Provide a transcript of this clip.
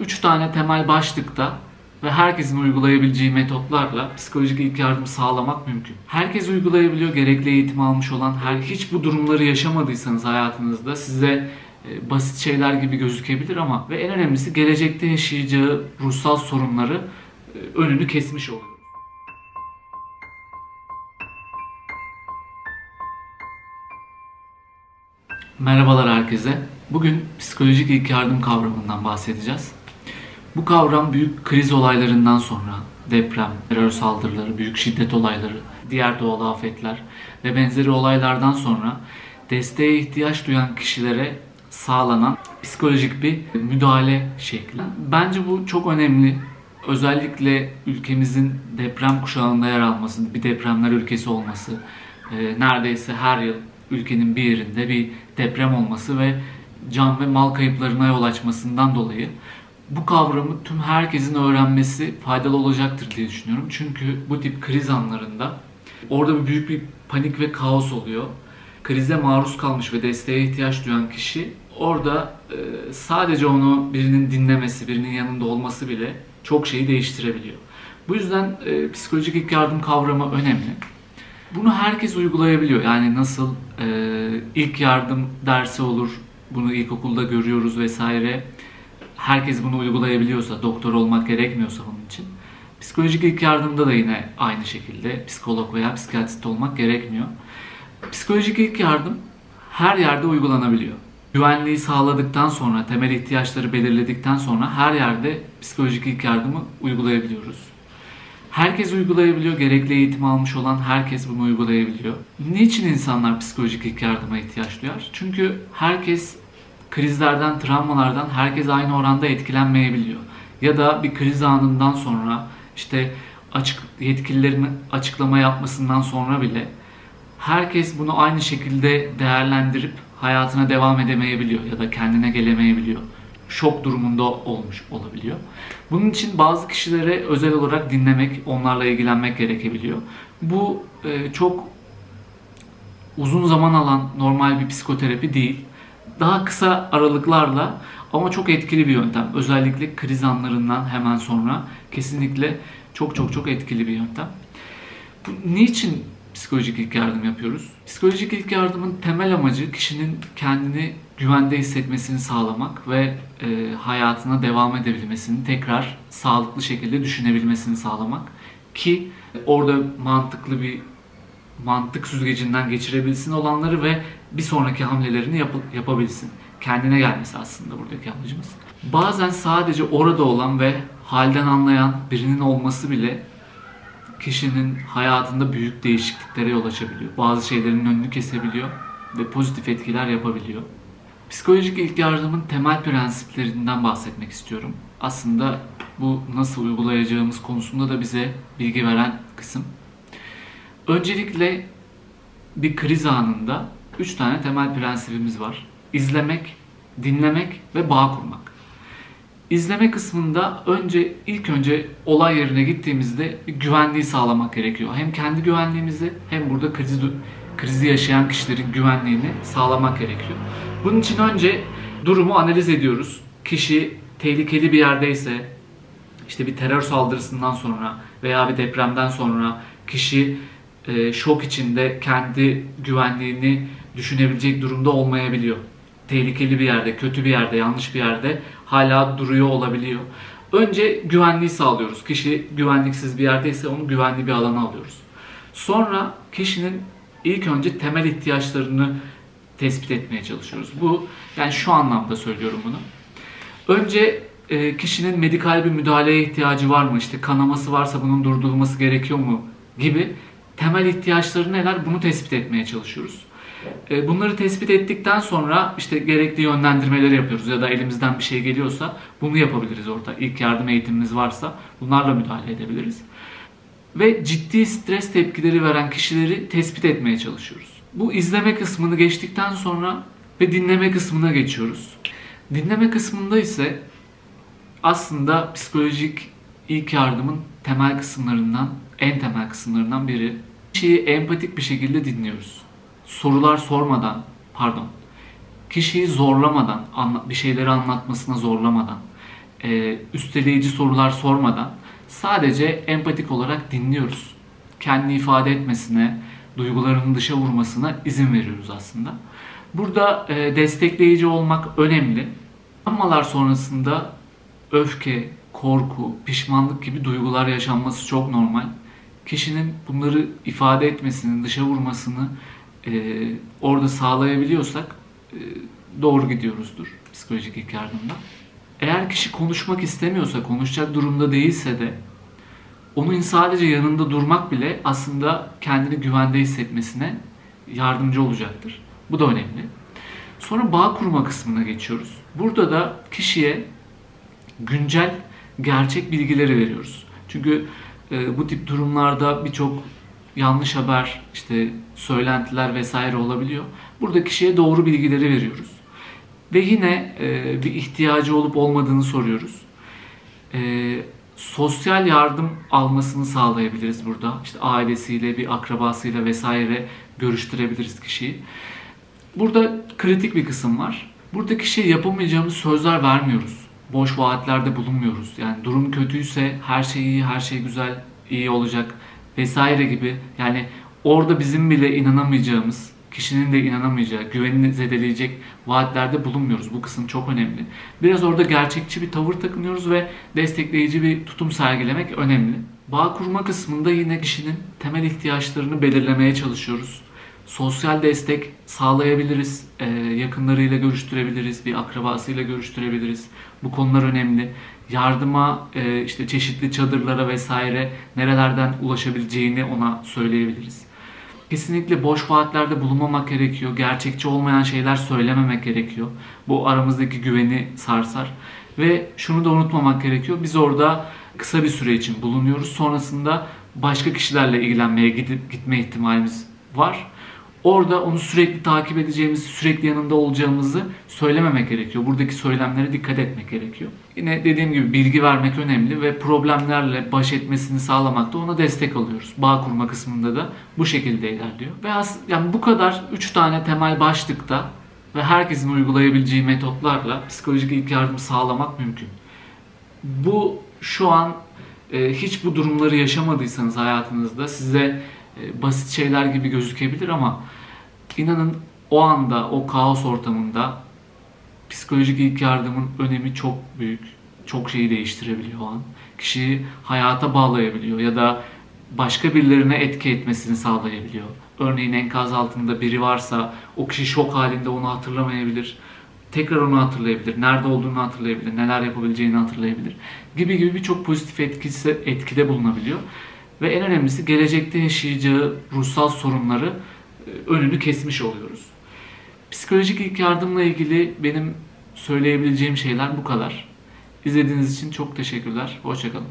Üç tane temel başlıkta ve herkesin uygulayabileceği metotlarla psikolojik ilk yardım sağlamak mümkün. Herkes uygulayabiliyor. Gerekli eğitim almış olan, her hiç bu durumları yaşamadıysanız hayatınızda size e, basit şeyler gibi gözükebilir ama ve en önemlisi gelecekte yaşayacağı ruhsal sorunları e, önünü kesmiş oluyor. Merhabalar herkese. Bugün psikolojik ilk yardım kavramından bahsedeceğiz. Bu kavram büyük kriz olaylarından sonra deprem, terör saldırıları, büyük şiddet olayları, diğer doğal afetler ve benzeri olaylardan sonra desteğe ihtiyaç duyan kişilere sağlanan psikolojik bir müdahale şekli. Bence bu çok önemli. Özellikle ülkemizin deprem kuşağında yer alması, bir depremler ülkesi olması, e, neredeyse her yıl ülkenin bir yerinde bir deprem olması ve can ve mal kayıplarına yol açmasından dolayı bu kavramı tüm herkesin öğrenmesi faydalı olacaktır diye düşünüyorum. Çünkü bu tip kriz anlarında orada bir büyük bir panik ve kaos oluyor. Krize maruz kalmış ve desteğe ihtiyaç duyan kişi orada e, sadece onu birinin dinlemesi, birinin yanında olması bile çok şeyi değiştirebiliyor. Bu yüzden e, psikolojik ilk yardım kavramı önemli. Bunu herkes uygulayabiliyor. Yani nasıl e, ilk yardım dersi olur, bunu ilkokulda görüyoruz vesaire. Herkes bunu uygulayabiliyorsa, doktor olmak gerekmiyorsa bunun için. Psikolojik ilk yardımda da yine aynı şekilde psikolog veya psikiyatrist olmak gerekmiyor. Psikolojik ilk yardım her yerde uygulanabiliyor. Güvenliği sağladıktan sonra, temel ihtiyaçları belirledikten sonra her yerde psikolojik ilk yardımı uygulayabiliyoruz. Herkes uygulayabiliyor. Gerekli eğitim almış olan herkes bunu uygulayabiliyor. Niçin insanlar psikolojik ilk yardıma ihtiyaç duyar? Çünkü herkes krizlerden, travmalardan herkes aynı oranda etkilenmeyebiliyor. Ya da bir kriz anından sonra işte açık yetkililerin açıklama yapmasından sonra bile herkes bunu aynı şekilde değerlendirip hayatına devam edemeyebiliyor ya da kendine gelemeyebiliyor. Şok durumunda olmuş olabiliyor. Bunun için bazı kişilere özel olarak dinlemek, onlarla ilgilenmek gerekebiliyor. Bu e, çok uzun zaman alan normal bir psikoterapi değil. Daha kısa aralıklarla ama çok etkili bir yöntem. Özellikle kriz anlarından hemen sonra kesinlikle çok çok çok etkili bir yöntem. Bu, niçin psikolojik ilk yardım yapıyoruz? Psikolojik ilk yardımın temel amacı kişinin kendini güvende hissetmesini sağlamak ve e, hayatına devam edebilmesini, tekrar sağlıklı şekilde düşünebilmesini sağlamak ki orada mantıklı bir mantık süzgecinden geçirebilsin olanları ve bir sonraki hamlelerini yap- yapabilsin. Kendine gelmesi aslında buradaki amacımız. Bazen sadece orada olan ve halden anlayan birinin olması bile kişinin hayatında büyük değişikliklere yol açabiliyor. Bazı şeylerin önünü kesebiliyor ve pozitif etkiler yapabiliyor. Psikolojik ilk yardımın temel prensiplerinden bahsetmek istiyorum. Aslında bu nasıl uygulayacağımız konusunda da bize bilgi veren kısım. Öncelikle bir kriz anında 3 tane temel prensibimiz var. İzlemek, dinlemek ve bağ kurmak. İzleme kısmında önce ilk önce olay yerine gittiğimizde güvenliği sağlamak gerekiyor. Hem kendi güvenliğimizi hem burada krizi, krizi yaşayan kişilerin güvenliğini sağlamak gerekiyor. Bunun için önce durumu analiz ediyoruz. Kişi tehlikeli bir yerdeyse, işte bir terör saldırısından sonra veya bir depremden sonra kişi e, şok içinde kendi güvenliğini düşünebilecek durumda olmayabiliyor. Tehlikeli bir yerde, kötü bir yerde, yanlış bir yerde hala duruyor olabiliyor. Önce güvenliği sağlıyoruz. Kişi güvenliksiz bir yerdeyse onu güvenli bir alana alıyoruz. Sonra kişinin ilk önce temel ihtiyaçlarını tespit etmeye çalışıyoruz. Bu yani şu anlamda söylüyorum bunu. Önce e, kişinin medikal bir müdahaleye ihtiyacı var mı? İşte kanaması varsa bunun durdurulması gerekiyor mu? Gibi temel ihtiyaçları neler? Bunu tespit etmeye çalışıyoruz. E, bunları tespit ettikten sonra işte gerekli yönlendirmeleri yapıyoruz ya da elimizden bir şey geliyorsa bunu yapabiliriz orada. İlk yardım eğitimimiz varsa bunlarla müdahale edebiliriz. Ve ciddi stres tepkileri veren kişileri tespit etmeye çalışıyoruz. Bu izleme kısmını geçtikten sonra ve dinleme kısmına geçiyoruz. Dinleme kısmında ise aslında psikolojik ilk yardımın temel kısımlarından, en temel kısımlarından biri. Kişiyi empatik bir şekilde dinliyoruz. Sorular sormadan, pardon, kişiyi zorlamadan, bir şeyleri anlatmasına zorlamadan, e, üsteleyici sorular sormadan sadece empatik olarak dinliyoruz. Kendi ifade etmesine, duygularının dışa vurmasına izin veriyoruz aslında. Burada e, destekleyici olmak önemli. Travmalar sonrasında öfke, korku, pişmanlık gibi duygular yaşanması çok normal. Kişinin bunları ifade etmesini, dışa vurmasını e, orada sağlayabiliyorsak e, doğru gidiyoruzdur psikolojik ilk yardımda. Eğer kişi konuşmak istemiyorsa, konuşacak durumda değilse de onun sadece yanında durmak bile aslında kendini güvende hissetmesine yardımcı olacaktır. Bu da önemli. Sonra bağ kurma kısmına geçiyoruz. Burada da kişiye güncel, gerçek bilgileri veriyoruz. Çünkü e, bu tip durumlarda birçok yanlış haber, işte söylentiler vesaire olabiliyor. Burada kişiye doğru bilgileri veriyoruz. Ve yine e, bir ihtiyacı olup olmadığını soruyoruz. E, sosyal yardım almasını sağlayabiliriz burada. İşte ailesiyle, bir akrabasıyla vesaire görüştürebiliriz kişiyi. Burada kritik bir kısım var. Burada kişiye yapamayacağımız sözler vermiyoruz. Boş vaatlerde bulunmuyoruz. Yani durum kötüyse her şey iyi, her şey güzel, iyi olacak vesaire gibi. Yani orada bizim bile inanamayacağımız, kişinin de inanamayacağı, güvenini zedeleyecek vaatlerde bulunmuyoruz. Bu kısım çok önemli. Biraz orada gerçekçi bir tavır takınıyoruz ve destekleyici bir tutum sergilemek önemli. Bağ kurma kısmında yine kişinin temel ihtiyaçlarını belirlemeye çalışıyoruz. Sosyal destek sağlayabiliriz, ee, yakınlarıyla görüştürebiliriz, bir akrabasıyla görüştürebiliriz. Bu konular önemli. Yardıma, e, işte çeşitli çadırlara vesaire nerelerden ulaşabileceğini ona söyleyebiliriz. Kesinlikle boş vaatlerde bulunmamak gerekiyor. Gerçekçi olmayan şeyler söylememek gerekiyor. Bu aramızdaki güveni sarsar. Ve şunu da unutmamak gerekiyor. Biz orada kısa bir süre için bulunuyoruz. Sonrasında başka kişilerle ilgilenmeye gidip gitme ihtimalimiz var. Orada onu sürekli takip edeceğimizi, sürekli yanında olacağımızı söylememek gerekiyor. Buradaki söylemlere dikkat etmek gerekiyor. Yine dediğim gibi bilgi vermek önemli ve problemlerle baş etmesini sağlamakta ona destek alıyoruz. Bağ kurma kısmında da bu şekilde ilerliyor. Ve yani bu kadar 3 tane temel başlıkta ve herkesin uygulayabileceği metotlarla psikolojik ilk yardım sağlamak mümkün. Bu şu an e, hiç bu durumları yaşamadıysanız hayatınızda size basit şeyler gibi gözükebilir ama inanın o anda o kaos ortamında psikolojik ilk yardımın önemi çok büyük. Çok şeyi değiştirebiliyor o an. Kişiyi hayata bağlayabiliyor ya da başka birilerine etki etmesini sağlayabiliyor. Örneğin enkaz altında biri varsa o kişi şok halinde onu hatırlamayabilir. Tekrar onu hatırlayabilir. Nerede olduğunu hatırlayabilir. Neler yapabileceğini hatırlayabilir. Gibi gibi birçok pozitif etkisi, etkide bulunabiliyor. Ve en önemlisi gelecekte yaşayacağı ruhsal sorunları e, önünü kesmiş oluyoruz. Psikolojik ilk yardımla ilgili benim söyleyebileceğim şeyler bu kadar. İzlediğiniz için çok teşekkürler. Hoşçakalın.